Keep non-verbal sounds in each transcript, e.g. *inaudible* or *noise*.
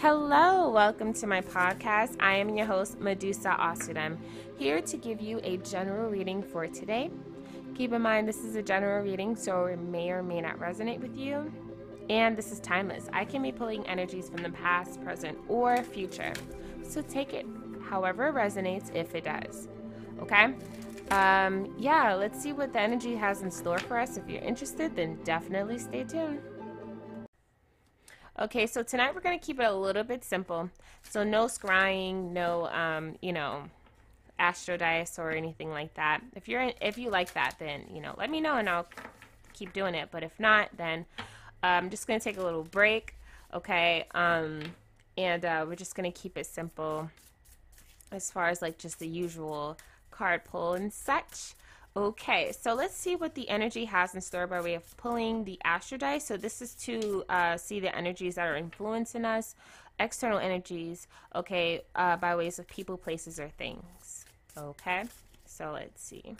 Hello, welcome to my podcast. I am your host, Medusa Asudem, here to give you a general reading for today. Keep in mind, this is a general reading, so it may or may not resonate with you. And this is timeless. I can be pulling energies from the past, present, or future. So take it however it resonates, if it does. Okay? Um, yeah, let's see what the energy has in store for us. If you're interested, then definitely stay tuned. Okay, so tonight we're going to keep it a little bit simple. So no scrying, no, um, you know, astro dice or anything like that. If you're in, if you like that, then you know, let me know and I'll keep doing it. But if not, then I'm um, just going to take a little break. Okay, um, and uh, we're just going to keep it simple as far as like just the usual card pull and such. Okay, so let's see what the energy has in store by way of pulling the astro dice. So this is to uh, see the energies that are influencing us, external energies, okay, uh, by ways of people, places, or things. Okay, so let's see.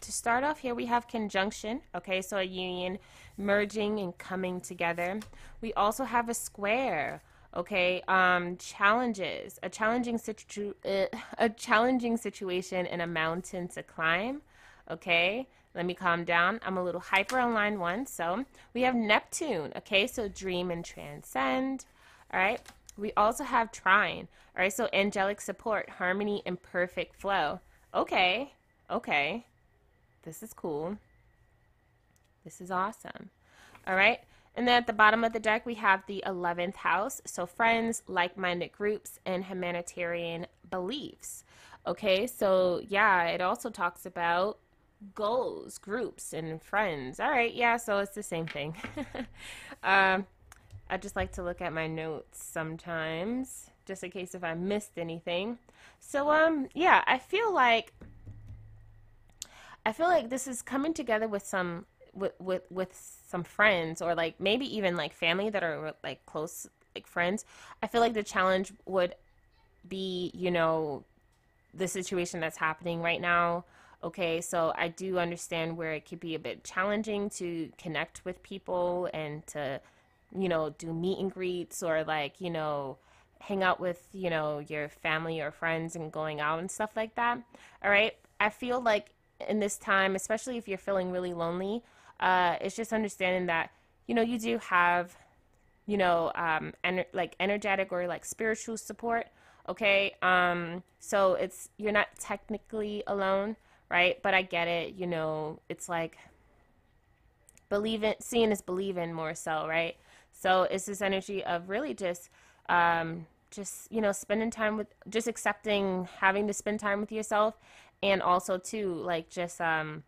To start off here, we have conjunction, okay, so a union, merging and coming together. We also have a square, okay um challenges. A challenging situ uh, a challenging situation in a mountain to climb okay? Let me calm down. I'm a little hyper on line one so we have neptune okay? So dream and transcend all right? We also have trine all right? So angelic support harmony and perfect flow. Okay okay. This is cool. This is awesome all right and then at the bottom of the deck, we have the 11th house. So, friends, like minded groups, and humanitarian beliefs. Okay, so yeah, it also talks about goals, groups, and friends. All right, yeah, so it's the same thing. *laughs* um, I just like to look at my notes sometimes, just in case if I missed anything. So, um, yeah, I feel like I feel like this is coming together with some with with with some friends or like maybe even like family that are like close like friends i feel like the challenge would be you know the situation that's happening right now. Okay so i do understand where it could be a bit challenging to connect with people and to you know do meet and greets or like you know hang out with you know your family or friends and going out and stuff like that. All right? I feel like in this time especially if you're feeling really lonely uh, it's just understanding that you know you do have you know um, ener- like energetic or like spiritual support okay? Um so it's you're not technically alone right? But i get it you know it's like believing seeing is believing more so right? So it's this energy of really just um just you know spending time with just accepting having to spend time with yourself and also too like just um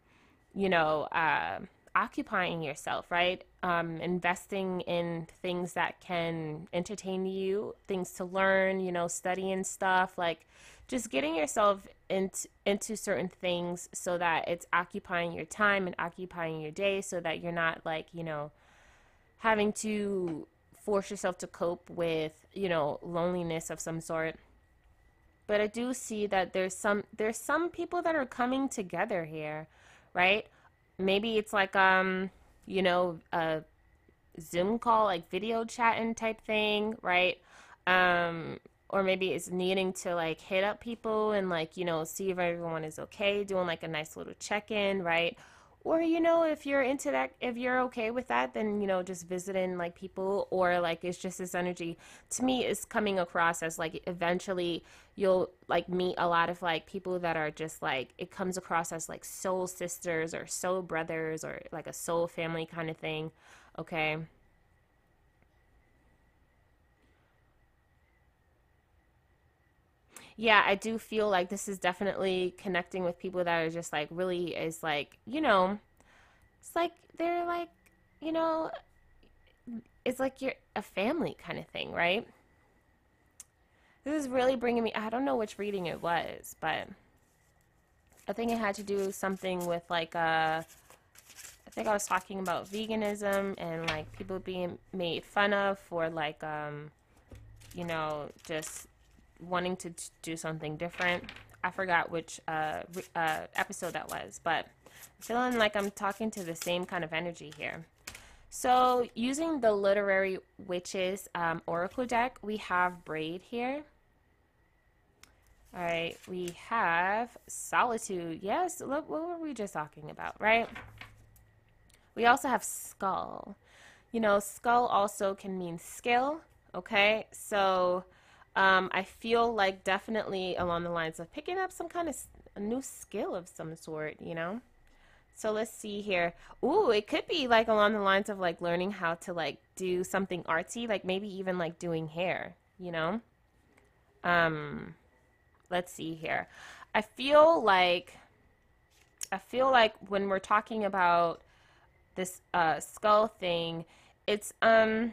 you know uh occupying yourself, right? Um, investing in things that can entertain you, things to learn, you know, studying stuff, like just getting yourself into into certain things so that it's occupying your time and occupying your day so that you're not like, you know, having to force yourself to cope with, you know, loneliness of some sort. But I do see that there's some there's some people that are coming together here, right? Maybe it's like um you know a zoom call like video chatting type thing right? Um or maybe it's needing to like hit up people and like you know see if everyone is okay doing like a nice little check-in right or you know if you're into that if you're okay with that then you know just visiting like people or like it's just this energy to me is coming across as like eventually you'll like meet a lot of like people that are just like it comes across as like soul sisters or soul brothers or like a soul family kind of thing okay yeah, I do feel like this is definitely connecting with people that are just like really is like, you know, it's like they're like, you know, it's like you're a family kind of thing, right? This is really bringing me, I don't know which reading it was, but I think it had to do something with like, uh, I think I was talking about veganism and like people being made fun of for like, um, you know, just wanting to do something different. I forgot which uh, uh, episode that was, but feeling like I'm talking to the same kind of energy here. So using the Literary Witches um, Oracle deck, we have Braid here. All right, we have Solitude. Yes, look, what were we just talking about, right? We also have Skull. You know, Skull also can mean skill, okay? So um, I feel like definitely along the lines of picking up some kind of a new skill of some sort, you know? So let's see here. Ooh, it could be like along the lines of like learning how to like do something artsy, like maybe even like doing hair, you know? Um let's see here. I feel like I feel like when we're talking about this uh skull thing, it's um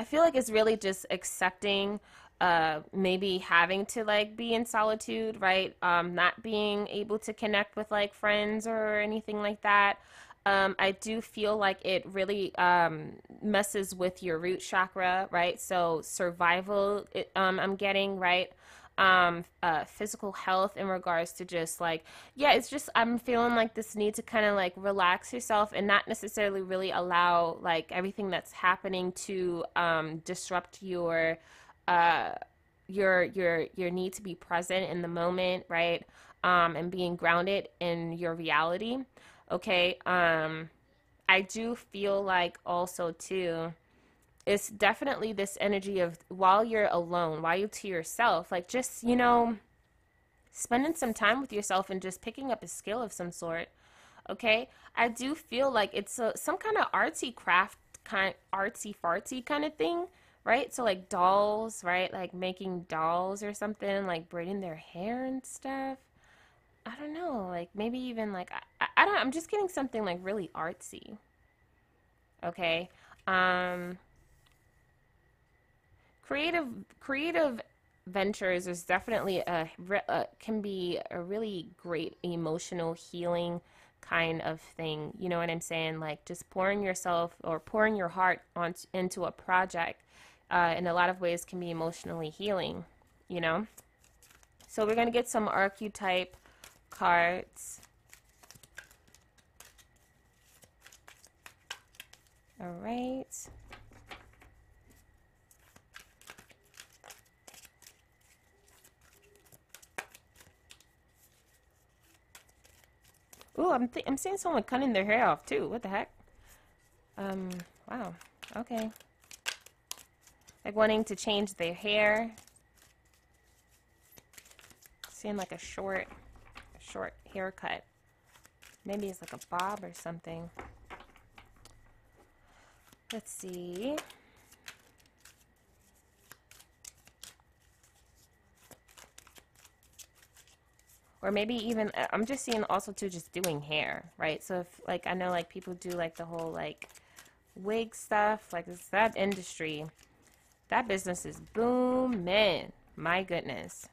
I feel like it's really just accepting uh, maybe having to like be in solitude, right? Um, not being able to connect with like friends or anything like that. Um, I do feel like it really um, messes with your root chakra, right? So survival, it, um, I'm getting right. Um, uh, physical health in regards to just like, yeah, it's just I'm feeling like this need to kind of like relax yourself and not necessarily really allow like everything that's happening to um, disrupt your uh, your your your need to be present in the moment, right? Um, and being grounded in your reality. Okay. Um, I do feel like also too, it's definitely this energy of while you're alone, while you're to yourself, like just you know, spending some time with yourself and just picking up a skill of some sort. Okay, I do feel like it's a, some kind of artsy craft kind artsy fartsy kind of thing right? So like dolls, right? Like making dolls or something, like braiding their hair and stuff. I don't know, like maybe even like I, I don't I'm just getting something like really artsy. Okay. Um creative creative ventures is definitely a, a can be a really great emotional healing kind of thing. You know what I'm saying? Like just pouring yourself or pouring your heart on into a project uh, in a lot of ways can be emotionally healing, you know? So we're going to get some archetype cards. All right. Ooh, I'm I'm seeing someone cutting their hair off too. What the heck? Um, wow. Okay like wanting to change their hair. Seeing like a short, a short haircut. Maybe it's like a bob or something. Let's see. Or maybe even, uh, I'm just seeing also too just doing hair, right? So if like, I know like people do like the whole like wig stuff, like it's that industry that business is booming. My goodness.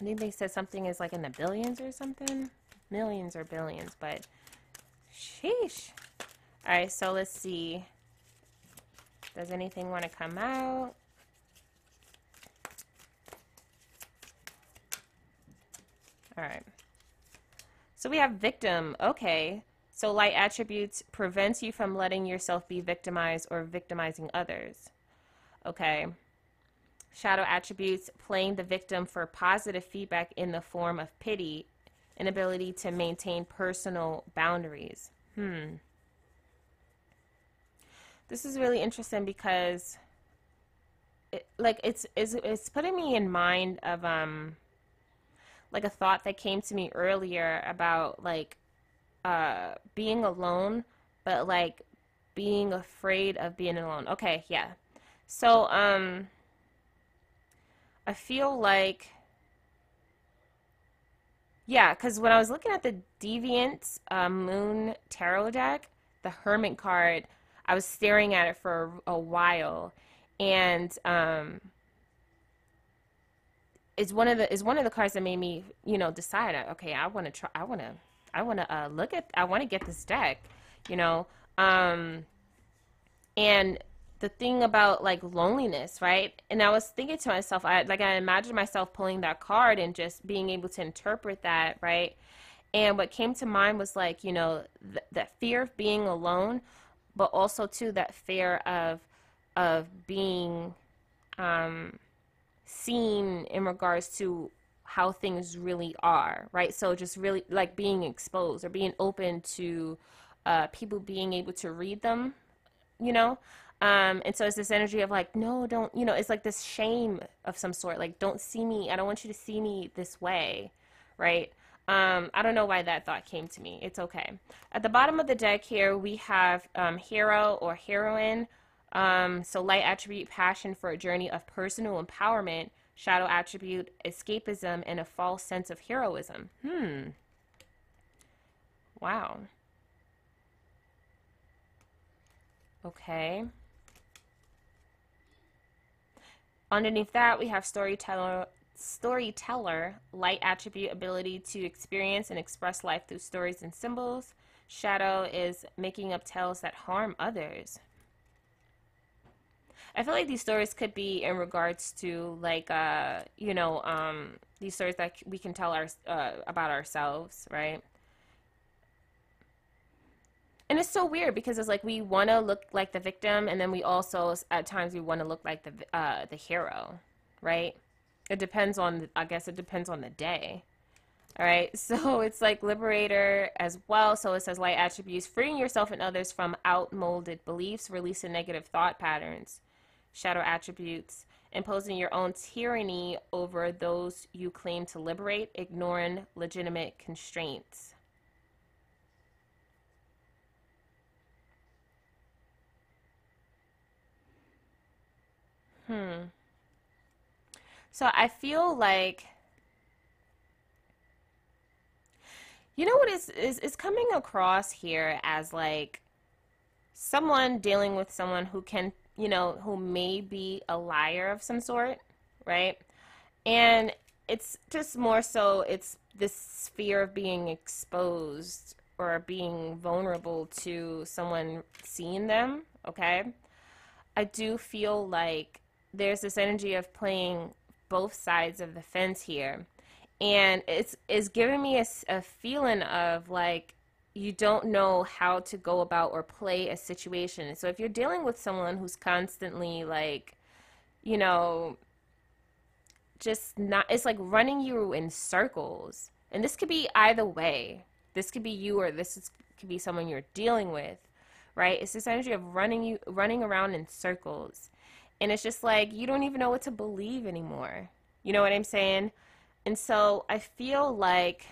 I think they said something is like in the billions or something. Millions or billions, but sheesh. All right, so let's see. Does anything want to come out? All right. So we have victim. Okay. So light attributes prevents you from letting yourself be victimized or victimizing others. Okay. Shadow attributes playing the victim for positive feedback in the form of pity, inability to maintain personal boundaries. Hmm. This is really interesting because it, like it's, it's it's putting me in mind of um like a thought that came to me earlier about like uh being alone but like being afraid of being alone. Okay, yeah. So, um, I feel like, yeah, because when I was looking at the Deviant uh, Moon Tarot deck, the Hermit card, I was staring at it for a, a while, and um, it's one of the is one of the cards that made me, you know, decide, okay, I want to try, I want to, I want to uh, look at, I want to get this deck, you know, um, and the thing about like loneliness, right? And I was thinking to myself, I like I imagined myself pulling that card and just being able to interpret that, right? And what came to mind was like, you know, th- that fear of being alone. but also too that fear of of being um, seen in regards to how things really are, right? So just really like being exposed or being open to uh, people being able to read them, you know? Um, and so it's this energy of like, no, don't, you know, it's like this shame of some sort. Like, don't see me. I don't want you to see me this way, right? Um, I don't know why that thought came to me. It's okay. At the bottom of the deck here, we have um, hero or heroine. Um, so light attribute, passion for a journey of personal empowerment. Shadow attribute, escapism, and a false sense of heroism. Hmm. Wow. Okay. Underneath that, we have storyteller, storyteller, light attribute, ability to experience and express life through stories and symbols. Shadow is making up tales that harm others. I feel like these stories could be in regards to like uh you know um these stories that we can tell our uh, about ourselves, right? and it's so weird because it's like we want to look like the victim and then we also at times we want to look like the uh, the hero right? It depends on i guess it depends on the day all right *laughs* so it's like liberator as well. So it says light attributes freeing yourself and others from outmolded beliefs releasing negative thought patterns shadow attributes imposing your own tyranny over those you claim to liberate ignoring legitimate constraints Hmm. So I feel like you know what is is is coming across here as like someone dealing with someone who can, you know, who may be a liar of some sort, right? And it's just more so it's this fear of being exposed or being vulnerable to someone seeing them, okay? I do feel like there's this energy of playing both sides of the fence here and it's it's giving me a, a feeling of like you don't know how to go about or play a situation. So if you're dealing with someone who's constantly like you know just not it's like running you in circles. And this could be either way. This could be you or this is, could be someone you're dealing with right? It's this energy of running you running around in circles. And it's just like you don't even know what to believe anymore. You know what I'm saying? And so I feel like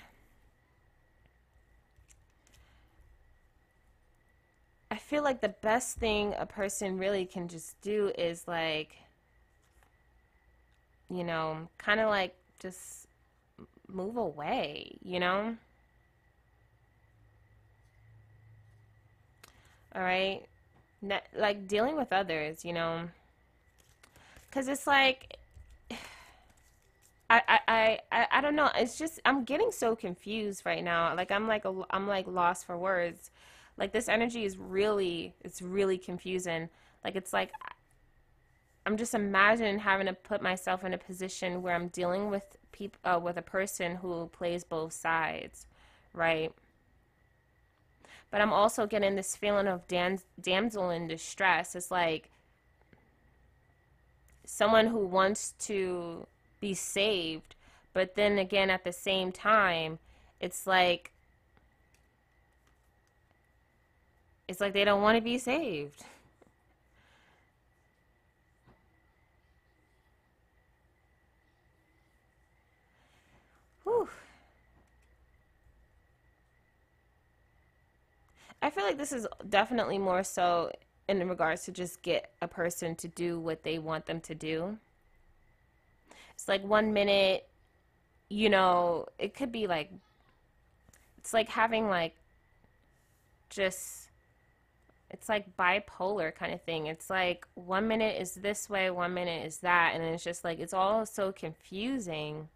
I feel like the best thing a person really can just do is like you know, kind of like just move away, you know? All right? like dealing with others, you know, because it's like *sighs* I, I, I, I don't know. It's just I'm getting so confused right now. Like I'm like a, I'm like lost for words. Like this energy is really it's really confusing. Like it's like I'm just imagining having to put myself in a position where I'm dealing with people uh, with a person who plays both sides, right? But I'm also getting this feeling of dam- damsel in distress. It's like someone who wants to be saved, but then again, at the same time, it's like it's like they don't want to be saved. Whew. I feel like this is definitely more so in regards to just get a person to do what they want them to do. It's like one minute, you know, it could be like, it's like having like just, it's like bipolar kind of thing. It's like one minute is this way, one minute is that. And it's just like, it's all so confusing.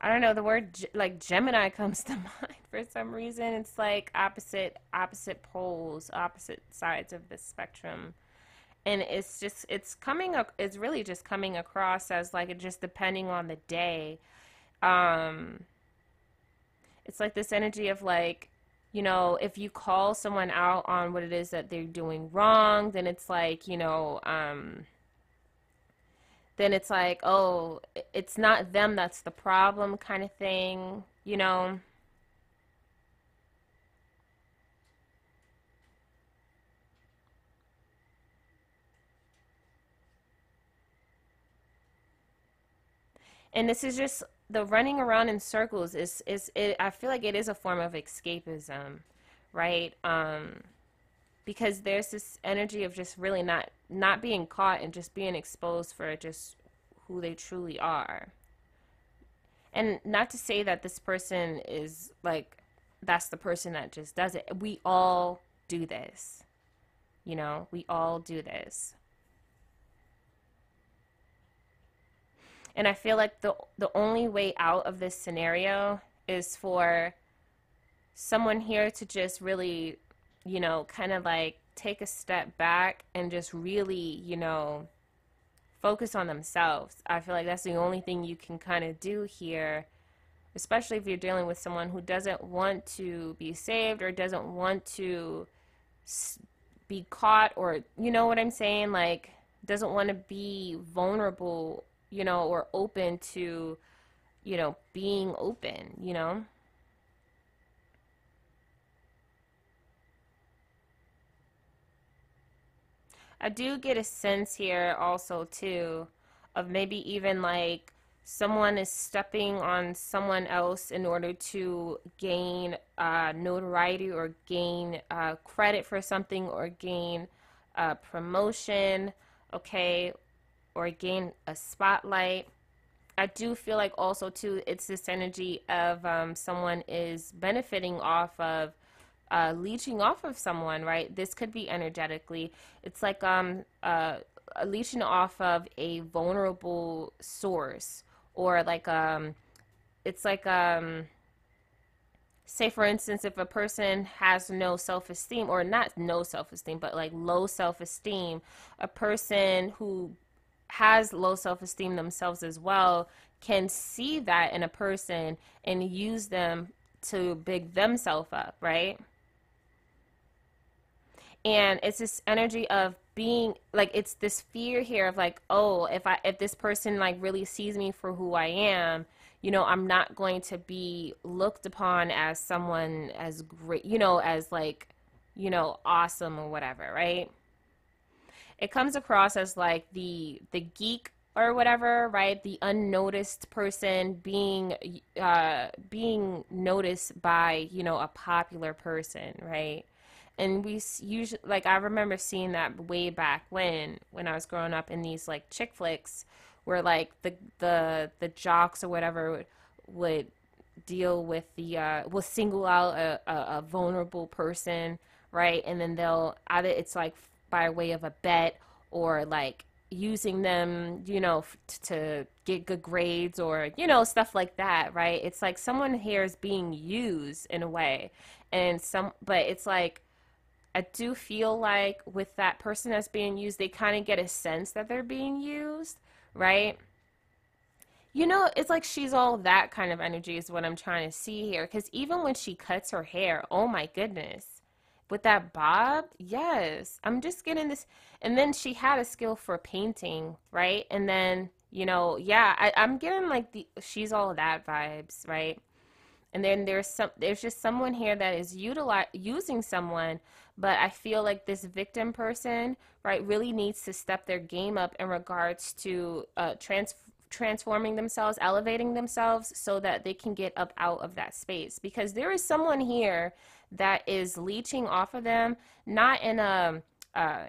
I don't know the word like Gemini *laughs* comes to mind for some reason. It's like opposite opposite poles, opposite sides of the spectrum. And it's just it's coming ac- it's really just coming across as like it just depending on the day. Um it's like this energy of like you know if you call someone out on what it is that they're doing wrong then it's like you know um then it's like oh it's not them that's the problem kind of thing you know and this is just the running around in circles is is it, I feel like it is a form of escapism, right? Um, because there's this energy of just really not not being caught and just being exposed for just who they truly are. And not to say that this person is like that's the person that just does it. We all do this. You know, we all do this. And I feel like the the only way out of this scenario is for someone here to just really, you know, kind of like take a step back and just really, you know, focus on themselves. I feel like that's the only thing you can kind of do here, especially if you're dealing with someone who doesn't want to be saved or doesn't want to be caught or you know what I'm saying, like doesn't want to be vulnerable you know, or open to, you know, being open, you know? I do get a sense here also too of maybe even like someone is stepping on someone else in order to gain uh, notoriety or gain uh, credit for something or gain uh, promotion, okay, or gain a spotlight. I do feel like also too it's this energy of um, someone is benefiting off of uh, leeching off of someone, right? This could be energetically. It's like um, uh, leeching off of a vulnerable source, or like um, it's like um, say for instance, if a person has no self-esteem, or not no self-esteem, but like low self-esteem, a person who has low self esteem themselves as well can see that in a person and use them to big themselves up, right? And it's this energy of being like it's this fear here of like, oh, if I if this person like really sees me for who I am, you know, I'm not going to be looked upon as someone as great, you know, as like, you know, awesome or whatever, right? It comes across as like the the geek or whatever, right? The unnoticed person being uh, being noticed by you know a popular person, right? And we usually like I remember seeing that way back when when I was growing up in these like chick flicks where like the the the jocks or whatever would, would deal with the uh, will single out a, a, a vulnerable person, right? And then they'll either it's like by way of a bet or like using them, you know, to get good grades or, you know, stuff like that, right? It's like someone here is being used in a way. And some, but it's like, I do feel like with that person that's being used, they kind of get a sense that they're being used, right? You know, it's like she's all that kind of energy is what I'm trying to see here. Because even when she cuts her hair, oh my goodness with that bob? Yes. I'm just getting this and then she had a skill for painting right? And then you know yeah I, i'm getting like the she's all that vibes right? And then there's some there's just someone here that is utilize using someone but i feel like this victim person right really needs to step their game up in regards to uh, trans transforming themselves elevating themselves so that they can get up out of that space. Because there is someone here that is leeching off of them, not in a, uh,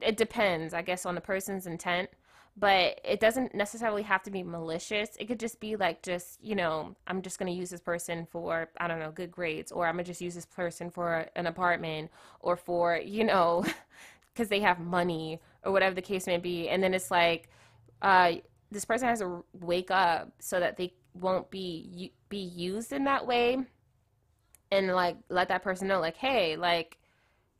it depends, I guess, on the person's intent, but it doesn't necessarily have to be malicious. It could just be like, just, you know, I'm just going to use this person for, I don't know, good grades, or I'm going to just use this person for an apartment, or for, you know, *laughs* because they have money, or whatever the case may be. And then it's like, uh, this person has to wake up so that they won't be be used in that way and like let that person know like hey like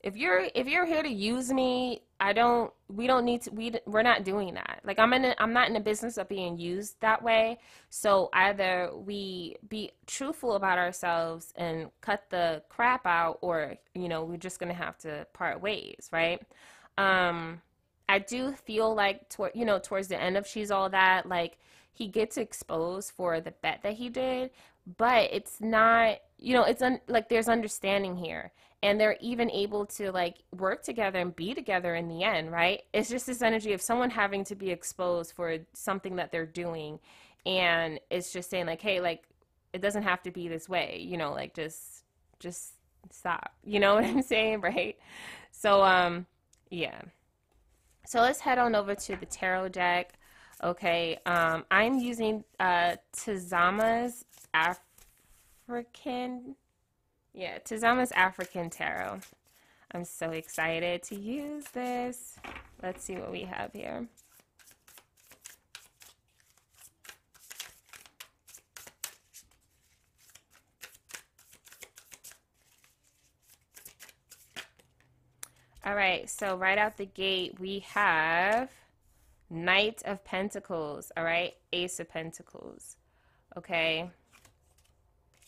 if you're if you're here to use me I don't we don't need to we we're not doing that. Like I'm in I'm not in the business of being used that way. So either we be truthful about ourselves and cut the crap out or, you know, we're just to have to part ways, right? Um I do feel like toward you know, towards the end of she's all that like he gets exposed for the bet that he did, but it's not, you know, it's un- like there's understanding here and they're even able to like work together and be together in the end, right? It's just this energy of someone having to be exposed for something that they're doing and it's just saying like, "Hey, like it doesn't have to be this way." You know, like just just stop. *laughs* You know what I'm saying, right? So um yeah. So let's head on over to the tarot deck. Okay, um, I'm using uh, Tazama's African yeah, Tazama's African Tarot. I'm so excited to use this. Let's see what we have here. All right, so right out the gate, we have Knight of Pentacles, all right? Ace of Pentacles, okay?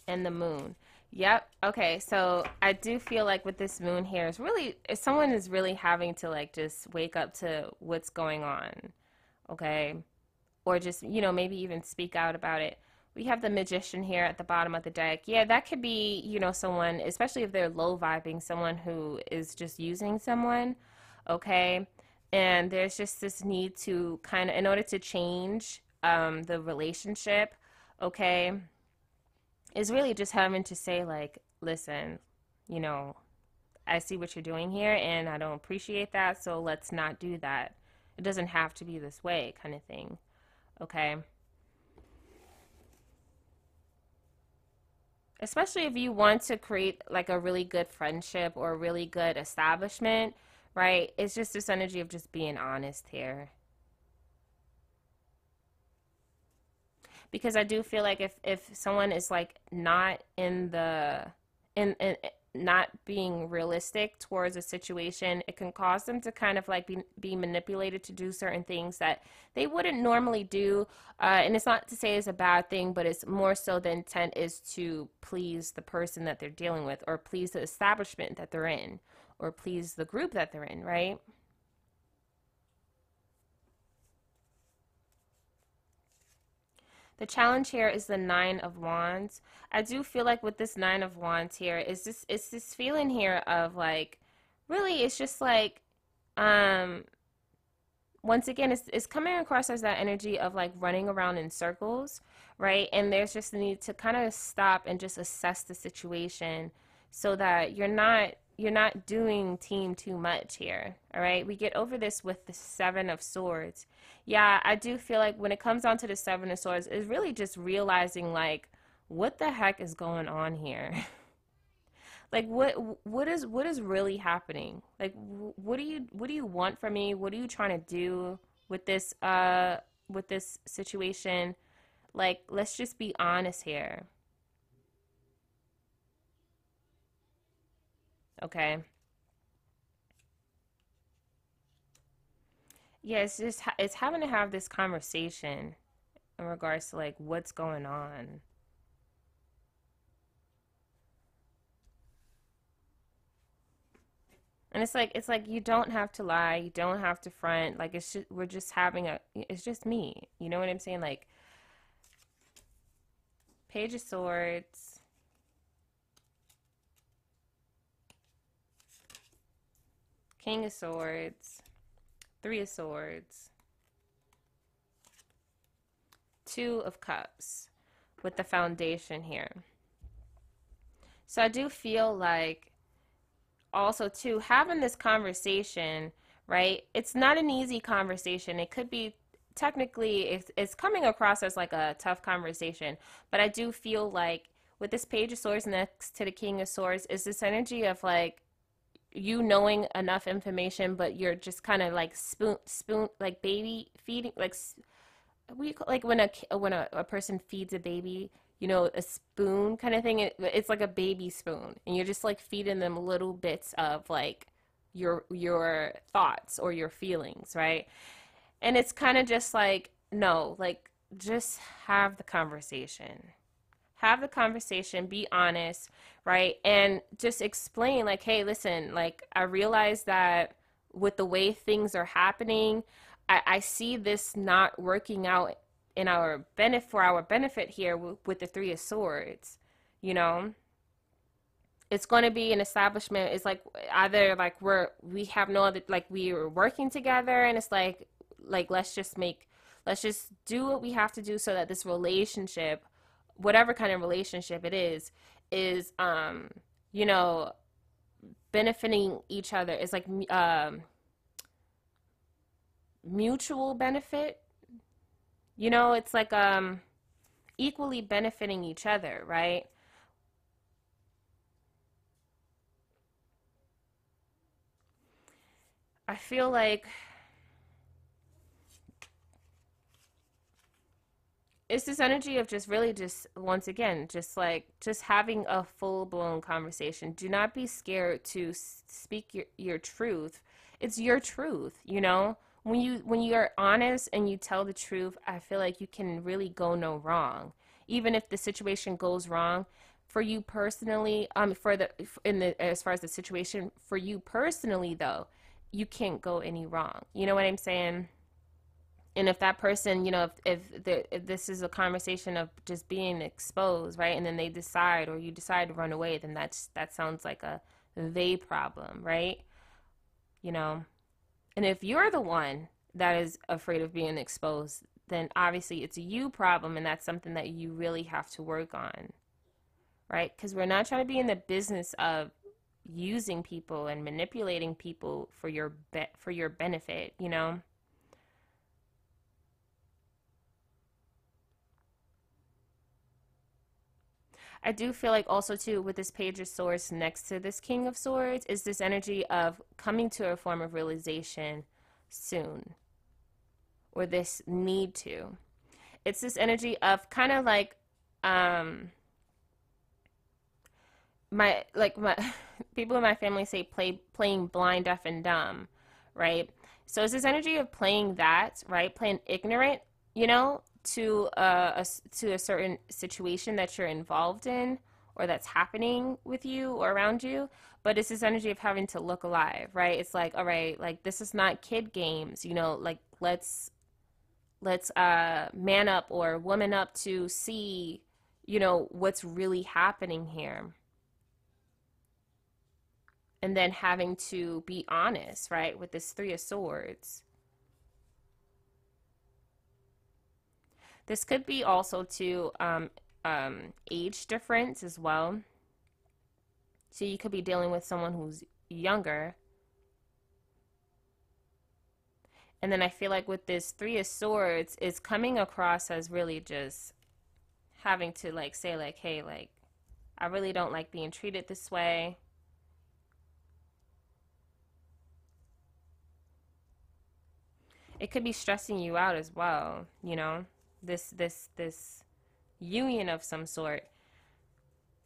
And the Moon. Yep. Okay. So I do feel like with this moon here, it's really, if someone is really having to like just wake up to what's going on, okay? Or just, you know, maybe even speak out about it. We have the magician here at the bottom of the deck. Yeah, that could be, you know, someone, especially if they're low vibing, someone who is just using someone, okay? And there's just this need to kind of, in order to change um, the relationship, okay? Is really just having to say like listen you know i see what you're doing here and i don't appreciate that so let's not do that. It doesn't have to be this way kind of thing okay? Especially if you want to create like a really good friendship or a really good establishment right? It's just this energy of just being honest here because I do feel like if if someone is like not in the in, in not being realistic towards a situation, it can cause them to kind of like be, be manipulated to do certain things that they wouldn't normally do. Uh, and it's not to say it's a bad thing, but it's more so the intent is to please the person that they're dealing with, or please the establishment that they're in, or please the group that they're in, right? The challenge here is the Nine of Wands. I do feel like with this Nine of Wands here, is this it's this feeling here of like, really, it's just like, um, once again, it's, it's coming across as that energy of like running around in circles, right? And there's just a need to kind of stop and just assess the situation so that you're not you're not doing team too much here. All right. We get over this with the Seven of Swords. Yeah, I do feel like when it comes down to the Seven of Swords, it's really just realizing like what the heck is going on here. *laughs* like what what is what is really happening? Like what do you what do you want from me? What are you trying to do with this uh with this situation? Like let's just be honest here. Okay. Yeah, it's just it's having to have this conversation in regards to like what's going on. And it's like it's like you don't have to lie, you don't have to front. Like it's just we're just having a it's just me. You know what I'm saying? Like Page of Swords. King of Swords, Three of Swords, Two of Cups with the foundation here. So I do feel like also too having this conversation, right? It's not an easy conversation. It could be technically it's, it's coming across as like a tough conversation, but I do feel like with this page of swords next to the king of swords is this energy of like you knowing enough information, but you're just kind of like spoon, spoon, like baby feeding, like we like when a when a, a person feeds a baby, you know, a spoon kind of thing. It, it's like a baby spoon, and you're just like feeding them little bits of like, your your thoughts or your feelings, right? And it's kind of just like no, like just have the conversation. Have the conversation, be honest, right? And just explain like, "Hey, listen, like I realize that with the way things are happening, I, I see this not working out in our benefit for our benefit here with, with the three of swords you know it's going to be an establishment it's like either like we're we have no other like we are working together and it's like like let's just make let's just do what we have to do so that this relationship whatever kind of relationship it is is um you know benefiting each other is like um mutual benefit you know, it's like um equally benefiting each other, right? I feel like it's this energy of just really just once again just like just having a full-blown conversation do not be scared to speak your, your truth it's your truth you know when you when you are honest and you tell the truth, I feel like you can really go no wrong. Even if the situation goes wrong, for you personally, um, for the in the as far as the situation for you personally though, you can't go any wrong. You know what I'm saying? And if that person, you know, if if, the, if this is a conversation of just being exposed, right, and then they decide or you decide to run away, then that's that sounds like a they problem, right? You know. And if you're the one that is afraid of being exposed, then obviously it's a you problem and that's something that you really have to work on. Right? Because we're not trying to be in the business of using people and manipulating people for your be- for your benefit, you know? I do feel like also too with this page of swords next to this king of swords is this energy of coming to a form of realization soon or this need to. It's this energy of kind of like um my like my *laughs* people in my family say play playing blind deaf and dumb, right? So it's this energy of playing that, right? Playing ignorant, you know, to a, a, to a certain situation that you're involved in or that's happening with you or around you but it's this energy of having to look alive right? It's like all right like this is not kid games you know like let's let's uh man up or woman up to see you know what's really happening here. And then having to be honest right with this three of swords This could be also to um, um, age difference as well. So you could be dealing with someone who's younger. And then I feel like with this Three of Swords, it's coming across as really just having to like say like, hey, like, I really don't like being treated this way. It could be stressing you out as well, you know? This this this union of some sort.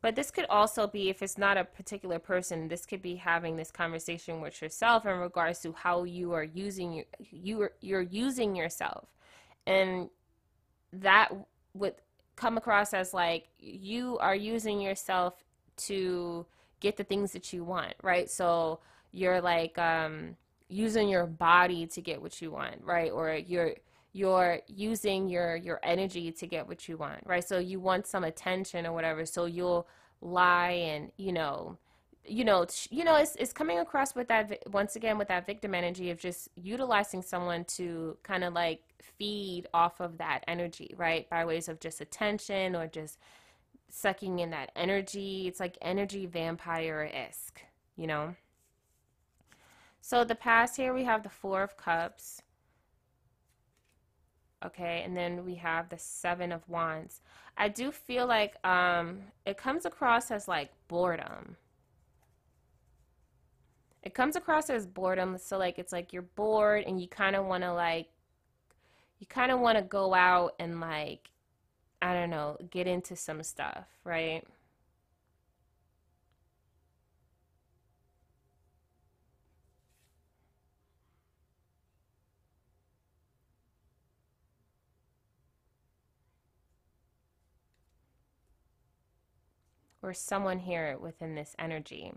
But this could also be if it's not a particular person this could be having this conversation with yourself in regards to how you are using you are, you're using yourself. And that would come across as like you are using yourself to get the things that you want right? So you're like um using your body to get what you want right? Or you're you're using your your energy to get what you want right? So you want some attention or whatever so you'll lie and you know you know you know it's, it's coming across with that once again with that victim energy of just utilizing someone to kind of like feed off of that energy right? By ways of just attention or just sucking in that energy. It's like energy vampire-esque you know? So the past here we have the four of cups okay? And then we have the seven of wands. I do feel like um it comes across as like boredom. It comes across as boredom so like it's like you're bored and you kind of want to like you kind of want to go out and like i don't know get into some stuff right or someone here within this energy.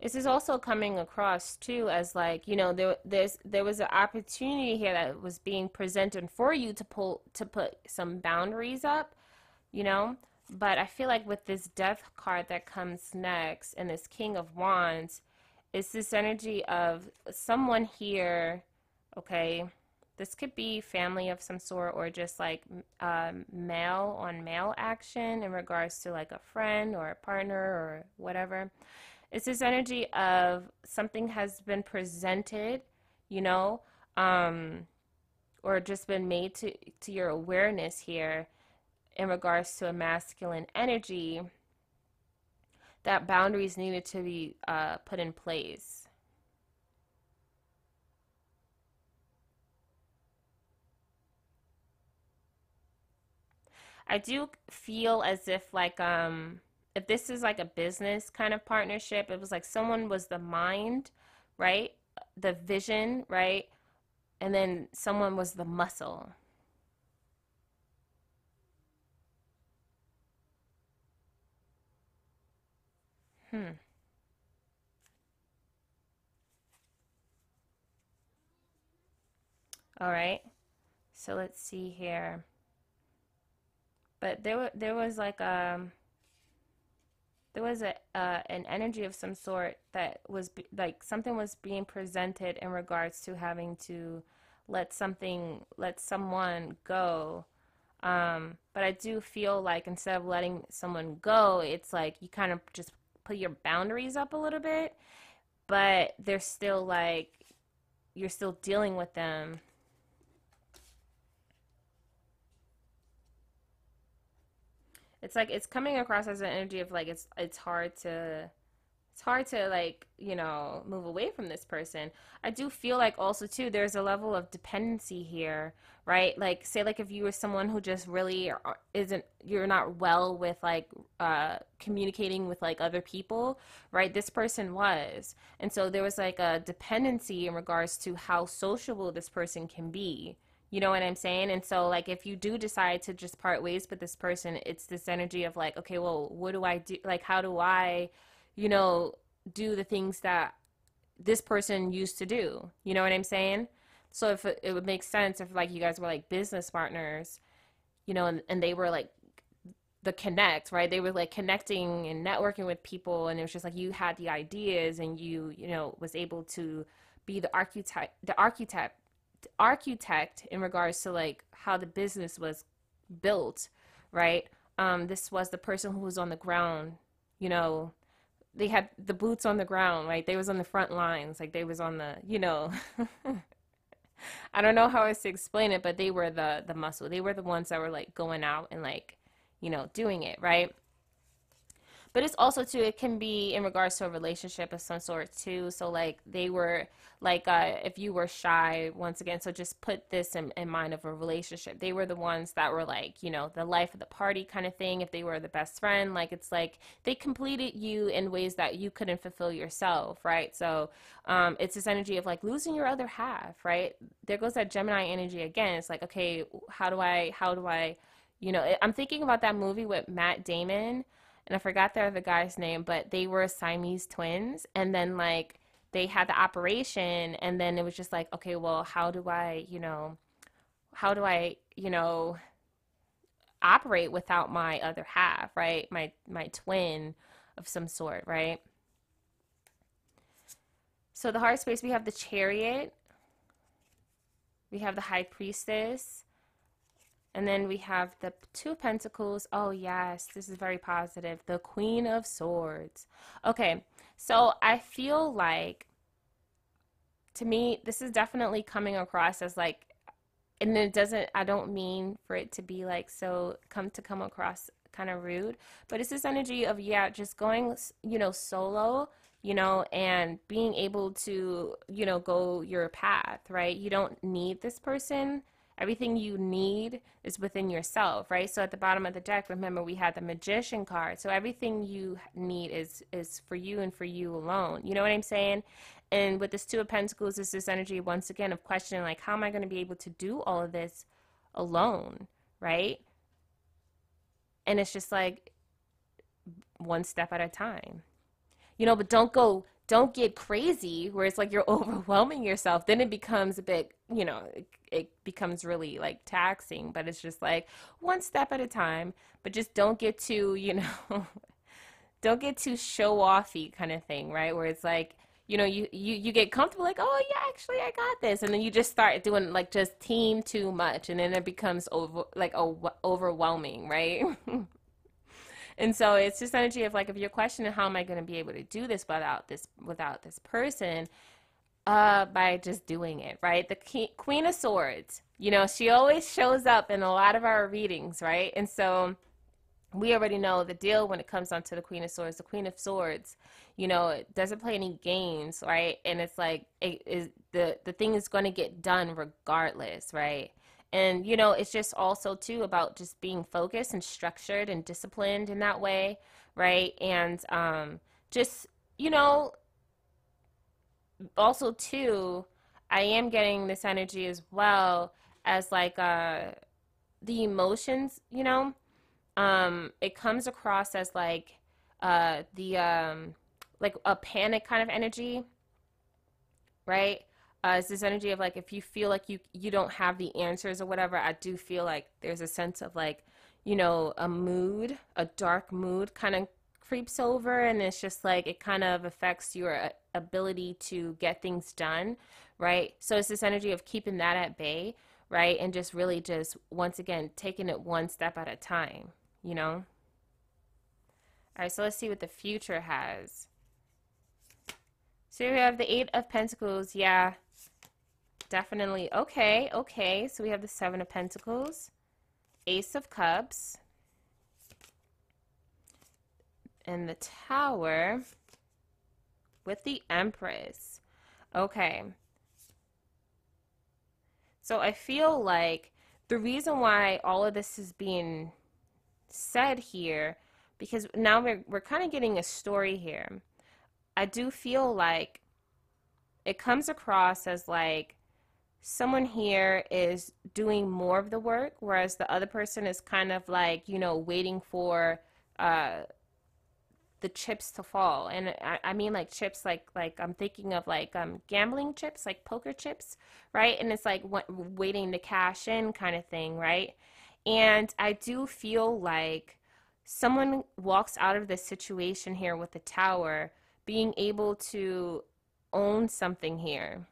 This is also coming across too as like you know there there was an opportunity here that was being presented for you to pull to put some boundaries up, you know. But I feel like with this death card that comes next and this King of Wands, it's this energy of someone here, okay, this could be family of some sort or just like um, male on male action in regards to like a friend or a partner or whatever. It's this energy of something has been presented, you know, um, or just been made to, to your awareness here in regards to a masculine energy that boundaries needed to be uh, put in place. I do feel as if like um if this is like a business kind of partnership, it was like someone was the mind, right? The vision, right? And then someone was the muscle. Hmm. All right. So let's see here. But there, there was like um there was a uh, an energy of some sort that was be- like something was being presented in regards to having to let something let someone go. Um, but i do feel like instead of letting someone go it's like you kind of just put your boundaries up a little bit but they're still like you're still dealing with them it's like it's coming across as an energy of like it's it's hard to it's hard to like you know move away from this person. I do feel like also too there's a level of dependency here right? Like say like if you were someone who just really isn't you're not well with like uh communicating with like other people right? This person was. And so there was like a dependency in regards to how sociable this person can be you know what I'm saying? And so, like, if you do decide to just part ways with this person, it's this energy of, like, okay, well, what do I do? Like, how do I, you know, do the things that this person used to do? You know what I'm saying? So, if it, it would make sense if, like, you guys were like business partners, you know, and, and they were like the connect, right? They were like connecting and networking with people, and it was just like you had the ideas and you, you know, was able to be the architect, the architect architect in regards to like how the business was built, right? Um, this was the person who was on the ground, you know, they had the boots on the ground, right? They was on the front lines, like they was on the, you know, *laughs* I don't know how else to explain it, but they were the the muscle. They were the ones that were like going out and like, you know, doing it, right? But it's also too it can be in regards to a relationship of some sort too. So like they were like uh, if you were shy once again so just put this in, in mind of a relationship. They were the ones that were like you know the life of the party kind of thing. If they were the best friend like it's like they completed you in ways that you couldn't fulfill yourself right? So um, it's this energy of like losing your other half right? There goes that gemini energy again. It's like okay how do i how do i you know i'm thinking about that movie with matt damon and I forgot the other guy's name, but they were Siamese twins. And then like they had the operation, and then it was just like, okay, well, how do I, you know, how do I, you know, operate without my other half, right? My my twin of some sort, right? So the heart space, we have the chariot, we have the high priestess, and then we have the Two Pentacles. Oh, yes, this is very positive. The Queen of Swords. Okay, so I feel like, to me, this is definitely coming across as like, and it doesn't, I don't mean for it to be like so, come to come across kind of rude, but it's this energy of, yeah, just going, you know, solo you know, and being able to, you know, go your path, right? You don't need this person Everything you need is within yourself, right? So at the bottom of the deck, remember we had the magician card. So everything you need is is for you and for you alone. You know what I'm saying? And with this two of pentacles is this energy once again of questioning like how am I going to be able to do all of this alone, right? And it's just like one step at a time. You know, but don't go don't get crazy where it's like you're *laughs* overwhelming yourself. Then it becomes a bit, you know, it, it becomes really like taxing, but it's just like one step at a time, but just don't get too, you know, *laughs* don't get too show offy kind of thing, right? Where it's like, you know, you, you, you get comfortable like, oh yeah, actually I got this. And then you just start doing like just team too much. And then it becomes over like oh, overwhelming, right? *laughs* and so it's this energy of like, if you're questioning how am I going to be able to do this without this, without this person, uh, by just doing it, right? The Queen of Swords, you know, she always shows up in a lot of our readings, right? And so, we already know the deal when it comes down to the Queen of Swords. The Queen of Swords, you know, it doesn't play any games, right? And it's like it is the the thing is going to get done regardless, right? And you know, it's just also too about just being focused and structured and disciplined in that way, right? And um, just you know, also too, I am getting this energy as well as like uh the emotions, you know um, it comes across as like uh, the um, like a panic kind of energy, right? Uh, it's this energy of like if you feel like you you don't have the answers or whatever. I do feel like there's a sense of like you know a mood, a dark mood kind of creeps over, and it's just like it kind of affects your uh, ability to get things done, right? So it's this energy of keeping that at bay, right? And just really just once again taking it one step at a time you know? All right, so let's see what the future has. So we have the Eight of Pentacles. Yeah, definitely. Okay, okay. So we have the Seven of Pentacles, Ace of Cups, and the Tower with the Empress. Okay. So I feel like the reason why all of this is being said here because now we're we're kind of getting a story here. I do feel like it comes across as like someone here is doing more of the work whereas the other person is kind of like, you know, waiting for uh the chips to fall. And I, I, mean like chips like like i'm thinking of like um gambling chips like poker chips right? And it's like waiting to cash in kind of thing right? And I do feel like someone walks out of this situation here with the tower being able to own something here.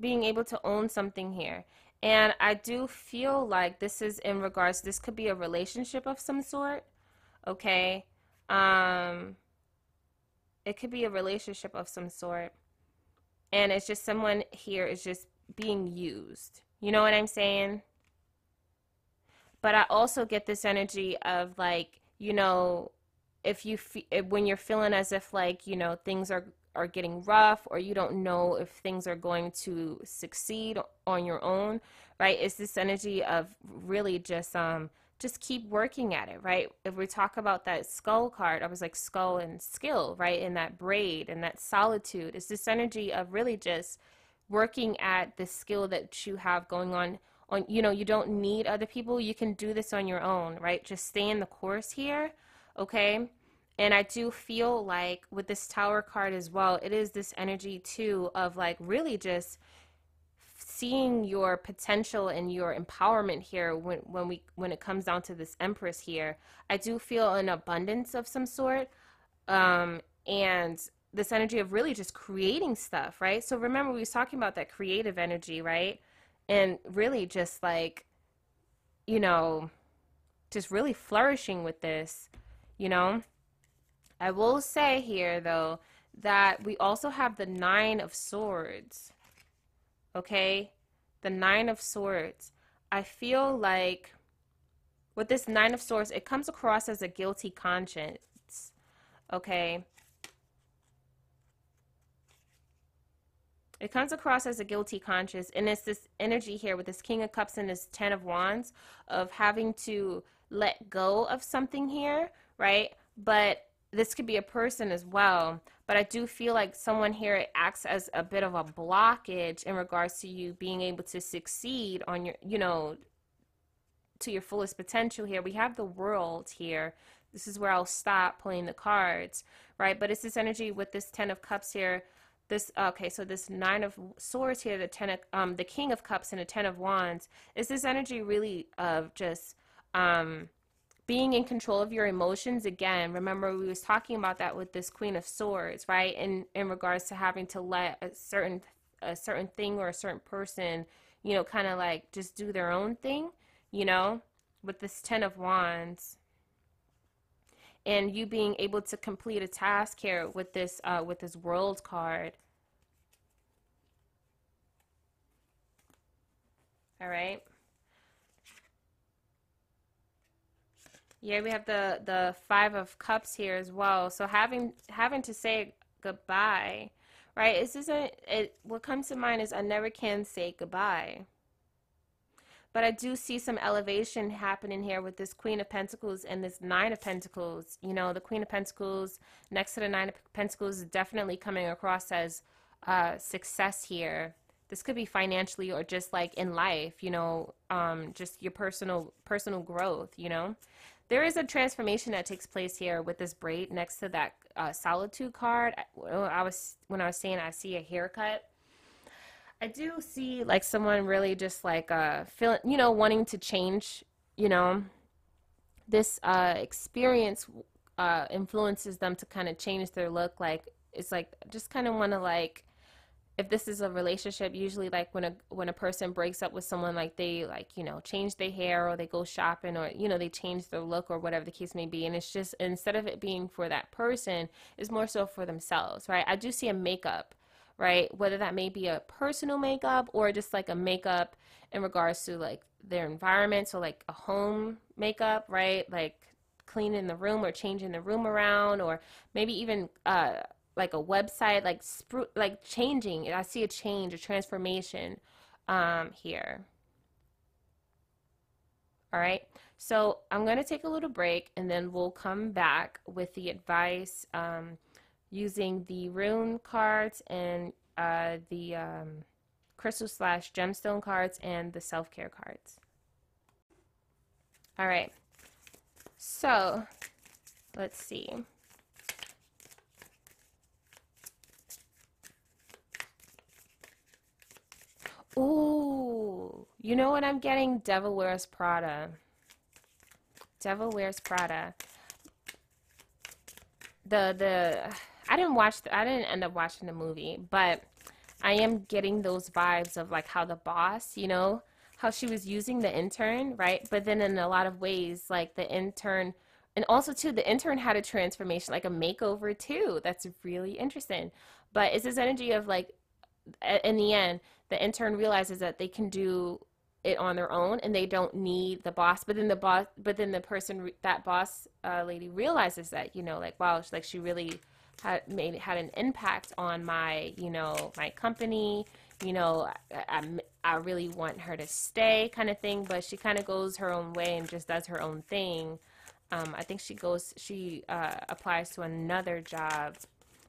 Being able to own something here. And I do feel like this is in regards, this could be a relationship of some sort. Okay. Um, it could be a relationship of some sort and it's just someone here is just being used. You know what I'm saying? But I also get this energy of like, you know, if you fe- when you're feeling as if like, you know, things are are getting rough or you don't know if things are going to succeed on your own, right? It's this energy of really just um just keep working at it, right? If we talk about that skull card, I was like skull and skill, right? And that braid and that solitude. It's this energy of really just working at the skill that you have going on on you know, you don't need other people. You can do this on your own, right? Just stay in the course here, okay? And I do feel like with this tower card as well, it is this energy too of like really just seeing your potential and your empowerment here when, when we when it comes down to this empress here. I do feel an abundance of some sort um, and this energy of really just creating stuff right? So remember we was talking about that creative energy right? And really just like you know just really flourishing with this you know i will say here though that we also have the nine of swords okay? The Nine of Swords. I feel like with this Nine of Swords, it comes across as a guilty conscience, okay? It comes across as a guilty conscience, and it's this energy here with this King of Cups and this Ten of Wands of having to let go of something here, right? But this could be a person as well, but I do feel like someone here acts as a bit of a blockage in regards to you being able to succeed on your, you know, to your fullest potential here. We have the world here. This is where I'll stop playing the cards, right? But it's this energy with this 10 of cups here. This okay, so this nine of swords here, the ten of, um the king of cups and the ten of wands is this energy really of just um being in control of your emotions again. Remember we was talking about that with this queen of swords right? In in regards to having to let a certain a certain thing or a certain person you know kind of like just do their own thing you know with this ten of wands. And you being able to complete a task here with this uh, with this world card. All right Yeah, we have the the five of cups here as well. So having having to say goodbye, right? This isn't it. What comes to mind is I never can say goodbye. But I do see some elevation happening here with this Queen of Pentacles and this Nine of Pentacles. You know, the Queen of Pentacles next to the Nine of Pentacles is definitely coming across as uh, success here. This could be financially or just like in life, you know, um, just your personal personal growth, you know there is a transformation that takes place here with this braid next to that uh, solitude card. I was when I was saying I see a haircut. I do see like someone really just like uh feeling, you know, wanting to change. You know, this uh, experience uh, influences them to kind of change their look. Like it's like just kind of want to like if this is a relationship usually like when a when a person breaks up with someone like they like you know change their hair or they go shopping or you know they change their look or whatever the case may be. And it's just instead of it being for that person it's more so for themselves right? I do see a makeup right? Whether that may be a personal makeup or just like a makeup in regards to like their environment. So like a home makeup right? Like cleaning the room or changing the room around or maybe even uh like a website, like spru- like changing. I see a change, a transformation um, here. All right. So I'm going to take a little break and then we'll come back with the advice um, using the rune cards and uh, the um, crystal slash gemstone cards and the self care cards. All right. So let's see. Ooh, you know what I'm getting? Devil Wears Prada. Devil Wears Prada. The the I didn't watch the, I didn't end up watching the movie, but I am getting those vibes of like how the boss, you know, how she was using the intern, right? But then in a lot of ways, like the intern and also too the intern had a transformation like a makeover too that's really interesting but it's this energy of like in the end the intern realizes that they can do it on their own and they don't need the boss but then the boss but then the person that boss uh, lady realizes that you know like wow like she really had made had an impact on my you know my company. You know I, I, I really want her to stay kind of thing but she kind of goes her own way and just does her own thing. Um, i think she goes she uh, applies to another job.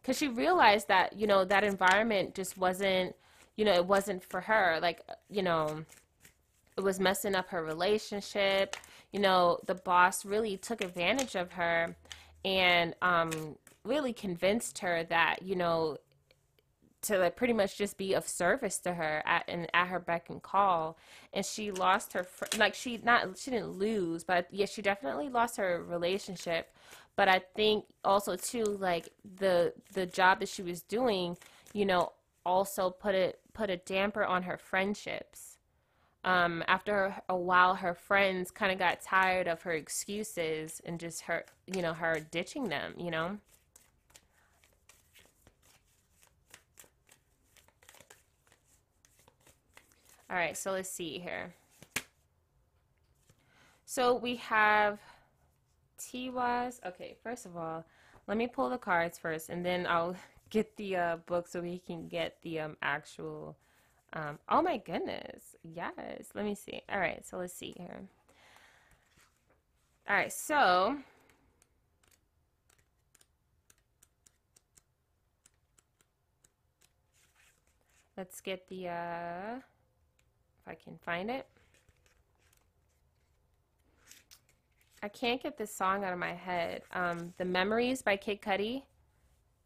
Because she realized that you know that environment just wasn't you know, it wasn't for her. Like, you know, it was messing up her relationship. You know, the boss really took advantage of her and um, really convinced her that, you know, to like pretty much just be of service to her at and at her beck and call and she lost her fr- like she not she didn't lose but yeah she definitely lost her relationship but i think also too like the the job that she was doing you know also put it put a damper on her friendships. Um, after a while, her friends kind of got tired of her excuses and just her, you know, her ditching them, you know. All right, so let's see here. So we have Tiwaz. Okay, first of all, let me pull the cards first, and then I'll get the uh, book so we can get the um, actual. Um, oh my goodness. Yes. Let me see. All right. So let's see here. All right. So. Let's get the, uh, if I can find it. I can't get this song out of my head. Um, the Memories by Kid Cudi.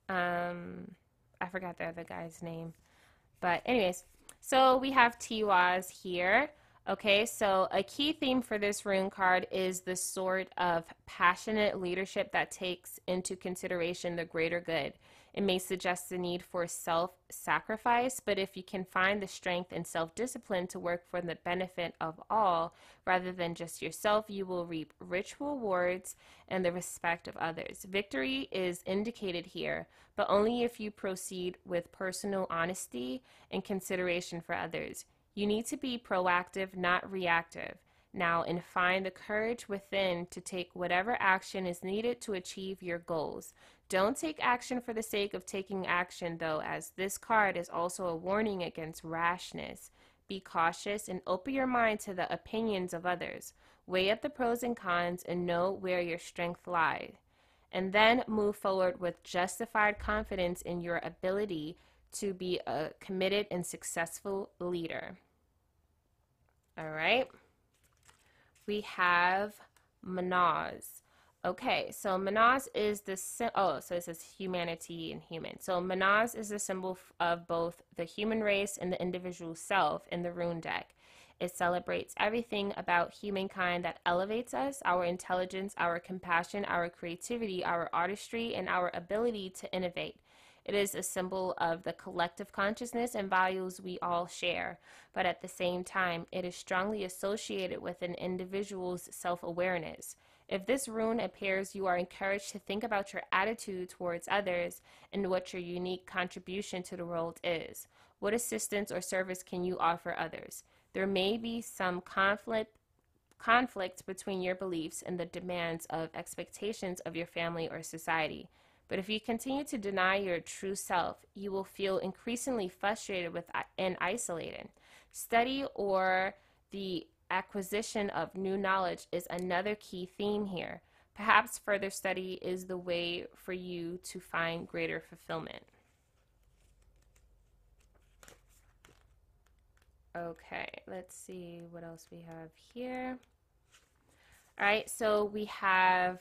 Um, I forgot the other guy's name. But anyways, so we have Tiwaz here. Okay, so a key theme for this rune card is the sort of passionate leadership that takes into consideration the greater good. It may suggest the need for self sacrifice, but if you can find the strength and self discipline to work for the benefit of all rather than just yourself, you will reap rich rewards and the respect of others. Victory is indicated here, but only if you proceed with personal honesty and consideration for others. You need to be proactive, not reactive now and find the courage within to take whatever action is needed to achieve your goals. Don't take action for the sake of taking action, though, as this card is also a warning against rashness. Be cautious and open your mind to the opinions of others. Weigh up the pros and cons and know where your strength lies. And then move forward with justified confidence in your ability to be a committed and successful leader. All right we have Mannaz. Okay, so Mannaz is the oh, so it says humanity and human. So Mannaz is the symbol of both the human race and the individual self in the rune deck. It celebrates everything about humankind that elevates us, our intelligence, our compassion, our creativity, our artistry, and our ability to innovate. It is a symbol of the collective consciousness and values we all share, but at the same time, it is strongly associated with an individual's self awareness. If this rune appears, you are encouraged to think about your attitude towards others and what your unique contribution to the world is. What assistance or service can you offer others? There may be some conflict conflict between your beliefs and the demands of expectations of your family or society. But if you continue to deny your true self, you will feel increasingly frustrated with and isolated. Study or the acquisition of new knowledge is another key theme here. Perhaps further study is the way for you to find greater fulfillment. Okay, let's see what else we have here. All right, so we have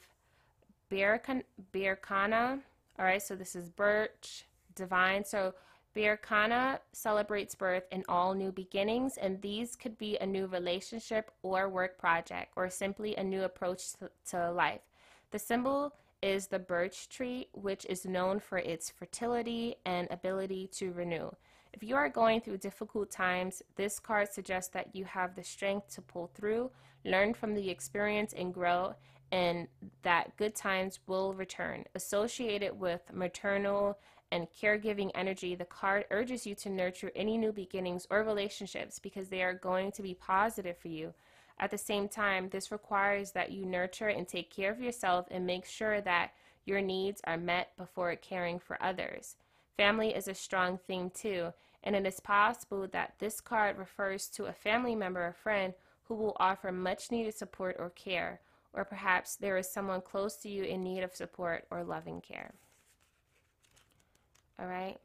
birkan, Birkana. All right, so this is birch, divine. So Birkana celebrates birth and all new beginnings, and these could be a new relationship or work project, or simply a new approach to, to life. The symbol is the birch tree, which is known for its fertility and ability to renew. If you are going through difficult times, this card suggests that you have the strength to pull through, learn from the experience, and grow, and that good times will return. Associated with maternal and caregiving energy, the card urges you to nurture any new beginnings or relationships because they are going to be positive for you. At the same time, this requires that you nurture and take care of yourself and make sure that your needs are met before caring for others. Family is a strong theme too, and it is possible that this card refers to a family member or friend who will offer much needed support or care or perhaps there is someone close to you in need of support or loving care. All right.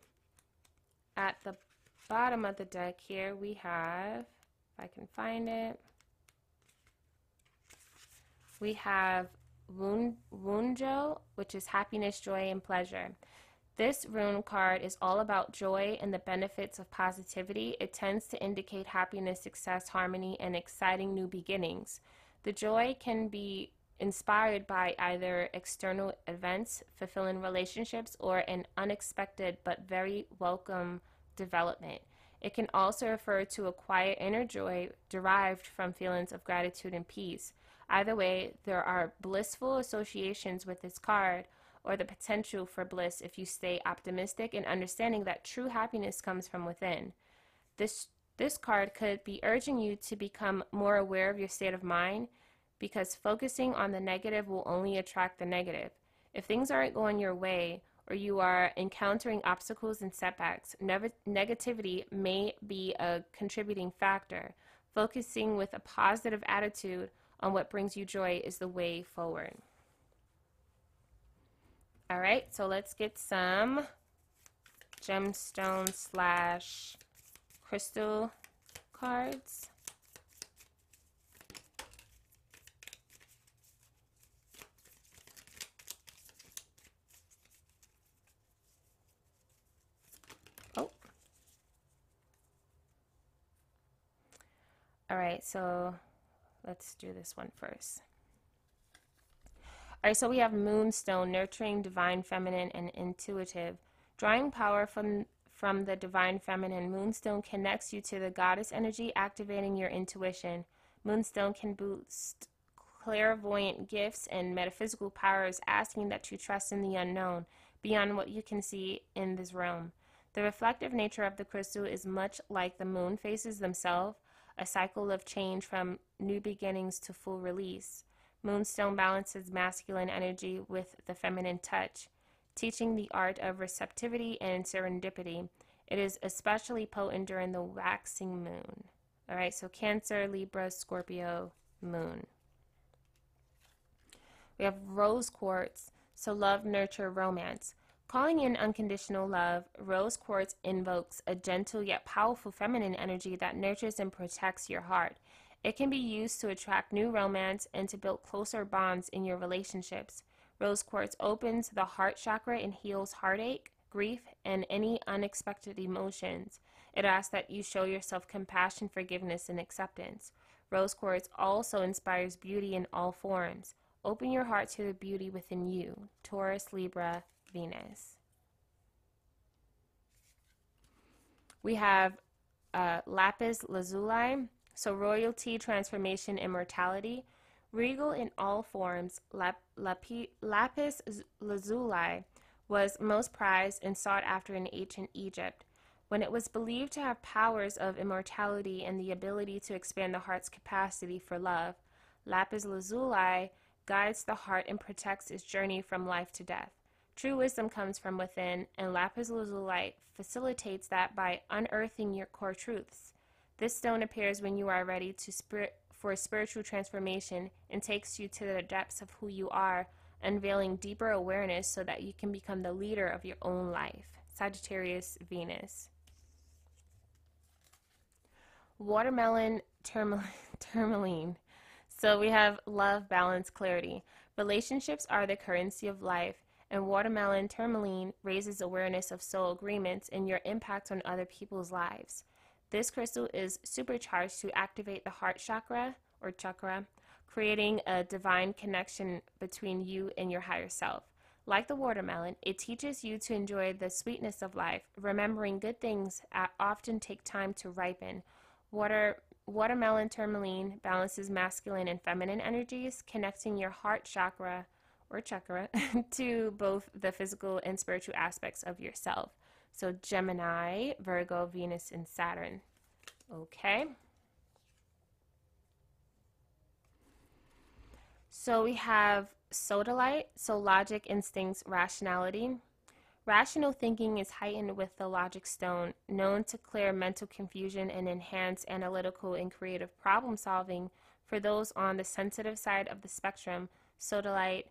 At the bottom of the deck here, we have, if I can find it, we have Wunjo, which is happiness, joy, and pleasure. This rune card is all about joy and the benefits of positivity. It tends to indicate happiness, success, harmony, and exciting new beginnings. The joy can be inspired by either external events, fulfilling relationships, or an unexpected but very welcome development. It can also refer to a quiet inner joy derived from feelings of gratitude and peace. Either way, there are blissful associations with this card or the potential for bliss if you stay optimistic and understanding that true happiness comes from within. This this card could be urging you to become more aware of your state of mind because focusing on the negative will only attract the negative. If things aren't going your way or you are encountering obstacles and setbacks, negativity may be a contributing factor. Focusing with a positive attitude on what brings you joy is the way forward. All right, so let's get some gemstone slash crystal cards. Oh. All right, so let's do this one first. All right, so we have Moonstone, nurturing, divine, feminine, and intuitive. Drawing power from from the divine feminine, Moonstone connects you to the goddess energy, activating your intuition. Moonstone can boost clairvoyant gifts and metaphysical powers, asking that you trust in the unknown, beyond what you can see in this realm. The reflective nature of the crystal is much like the moon phases themselves, a cycle of change from new beginnings to full release. Moonstone balances masculine energy with the feminine touch teaching the art of receptivity and serendipity. It is especially potent during the waxing moon. All right, so Cancer, Libra, Scorpio, moon. We have rose quartz, so love, nurture, romance. Calling in unconditional love, rose quartz invokes a gentle yet powerful feminine energy that nurtures and protects your heart. It can be used to attract new romance and to build closer bonds in your relationships. Rose quartz opens the heart chakra and heals heartache, grief, and any unexpected emotions. It asks that you show yourself compassion, forgiveness, and acceptance. Rose quartz also inspires beauty in all forms. Open your heart to the beauty within you. Taurus, Libra, Venus. We have uh, lapis lazuli, so royalty, transformation, immortality. Regal in all forms, lap, lapi, lapis lazuli was most prized and sought after in ancient Egypt. When it was believed to have powers of immortality and the ability to expand the heart's capacity for love, lapis lazuli guides the heart and protects its journey from life to death. True wisdom comes from within, and lapis lazuli facilitates that by unearthing your core truths. This stone appears when you are ready to spirit for spiritual transformation and takes you to the depths of who you are, unveiling deeper awareness so that you can become the leader of your own life. Sagittarius, Venus. Watermelon, *laughs* tourmaline. So we have love, balance, clarity. Relationships are the currency of life, and watermelon tourmaline raises awareness of soul agreements and your impact on other people's lives. This crystal is supercharged to activate the heart chakra or chakra, creating a divine connection between you and your higher self. Like the watermelon, it teaches you to enjoy the sweetness of life, remembering good things often take time to ripen. Water watermelon tourmaline balances masculine and feminine energies, connecting your heart chakra or chakra *laughs* to both the physical and spiritual aspects of yourself. So Gemini, Virgo, Venus, and Saturn. Okay. So we have sodalite, so logic, instincts, rationality. Rational thinking is heightened with the logic stone, known to clear mental confusion and enhance analytical and creative problem solving. For those on the sensitive side of the spectrum, sodalite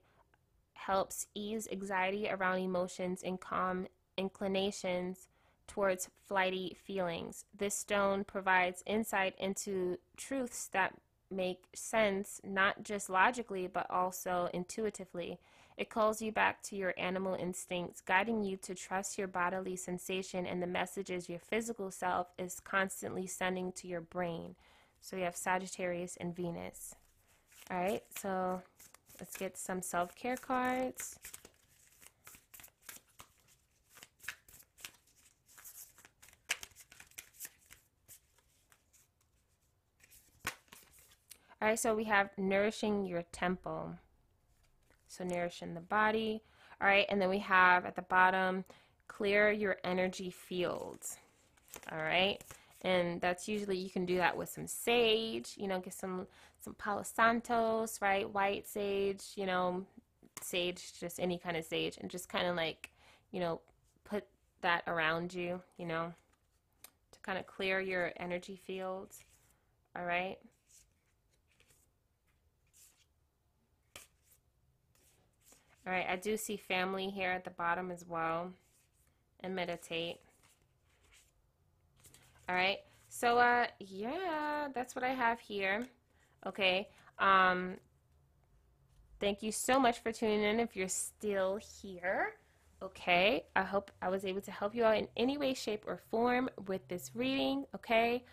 helps ease anxiety around emotions and calm inclinations towards flighty feelings. This stone provides insight into truths that make sense not just logically but also intuitively. It calls you back to your animal instincts, guiding you to trust your bodily sensation and the messages your physical self is constantly sending to your brain. So you have Sagittarius and Venus. All right, so let's get some self care cards. All right, so we have nourishing your temple. So nourishing the body. All right, and then we have at the bottom, clear your energy fields. All right, and that's usually you can do that with some sage. You know, get some some Palo Santos, right? White sage. You know, sage, just any kind of sage, and just kind of like, you know, put that around you. You know, to kind of clear your energy fields. All right. All right, I do see family here at the bottom as well. And meditate. All right, So, uh, yeah, that's what I have here. Okay. Um, thank you so much for tuning in if you're still here. Okay. I hope I was able to help you out in any way, shape, or form with this reading. Okay.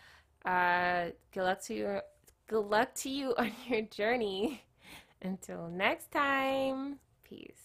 Uh, good luck to you. Good luck to you *laughs* on your journey. Until next time. Peace.